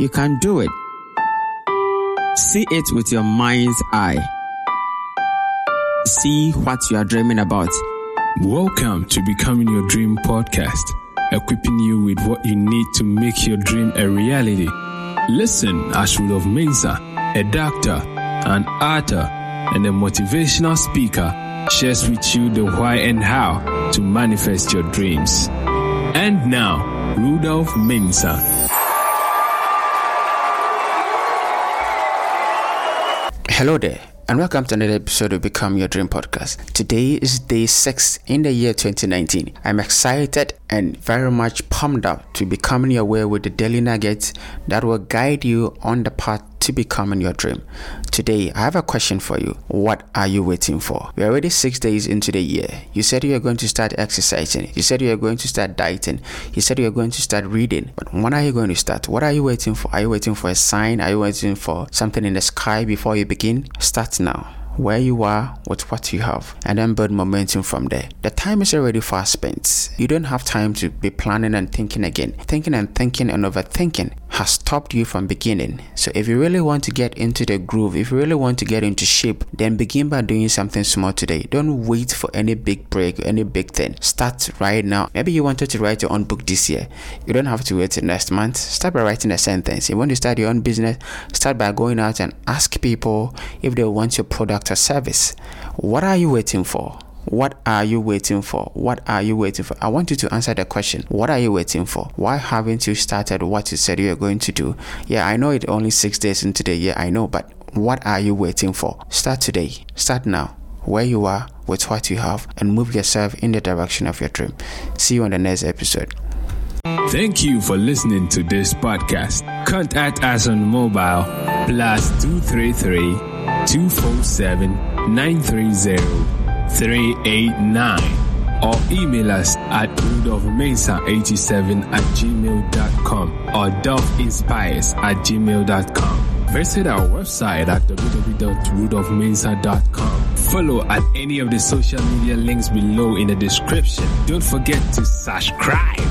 You can do it. See it with your mind's eye. See what you are dreaming about. Welcome to Becoming Your Dream podcast, equipping you with what you need to make your dream a reality. Listen as Rudolph Mensa, a doctor, an author, and a motivational speaker, shares with you the why and how to manifest your dreams. And now, Rudolph Mensa. Hello there, and welcome to another episode of Become Your Dream Podcast. Today is day six in the year 2019. I'm excited and very much pumped up to be coming your way with the daily nuggets that will guide you on the path to becoming your dream. Today, I have a question for you. What are you waiting for? We're already six days into the year. You said you are going to start exercising. You said you are going to start dieting. You said you are going to start reading. But when are you going to start? What are you waiting for? Are you waiting for a sign? Are you waiting for something in the sky before you begin? Start now where you are with what you have and then build momentum from there. The time is already fast spent. You don't have time to be planning and thinking again. Thinking and thinking and overthinking has stopped you from beginning. So if you really want to get into the groove, if you really want to get into shape, then begin by doing something small today. Don't wait for any big break or any big thing. Start right now. Maybe you wanted to write your own book this year. You don't have to wait till next month. Start by writing a sentence. You want to start your own business, start by going out and ask people if they want your product or service. What are you waiting for? What are you waiting for? What are you waiting for? I want you to answer the question. What are you waiting for? Why haven't you started what you said you were going to do? Yeah, I know it only six days into the year, I know, but what are you waiting for? Start today. Start now. Where you are, with what you have, and move yourself in the direction of your dream. See you on the next episode. Thank you for listening to this podcast. Contact us on mobile plus 233 247 930 389 or email us at rudolphmesa87 at gmail.com or dolphinspires at gmail.com. Visit our website at www.rudolphmensa.com. Follow at any of the social media links below in the description. Don't forget to subscribe.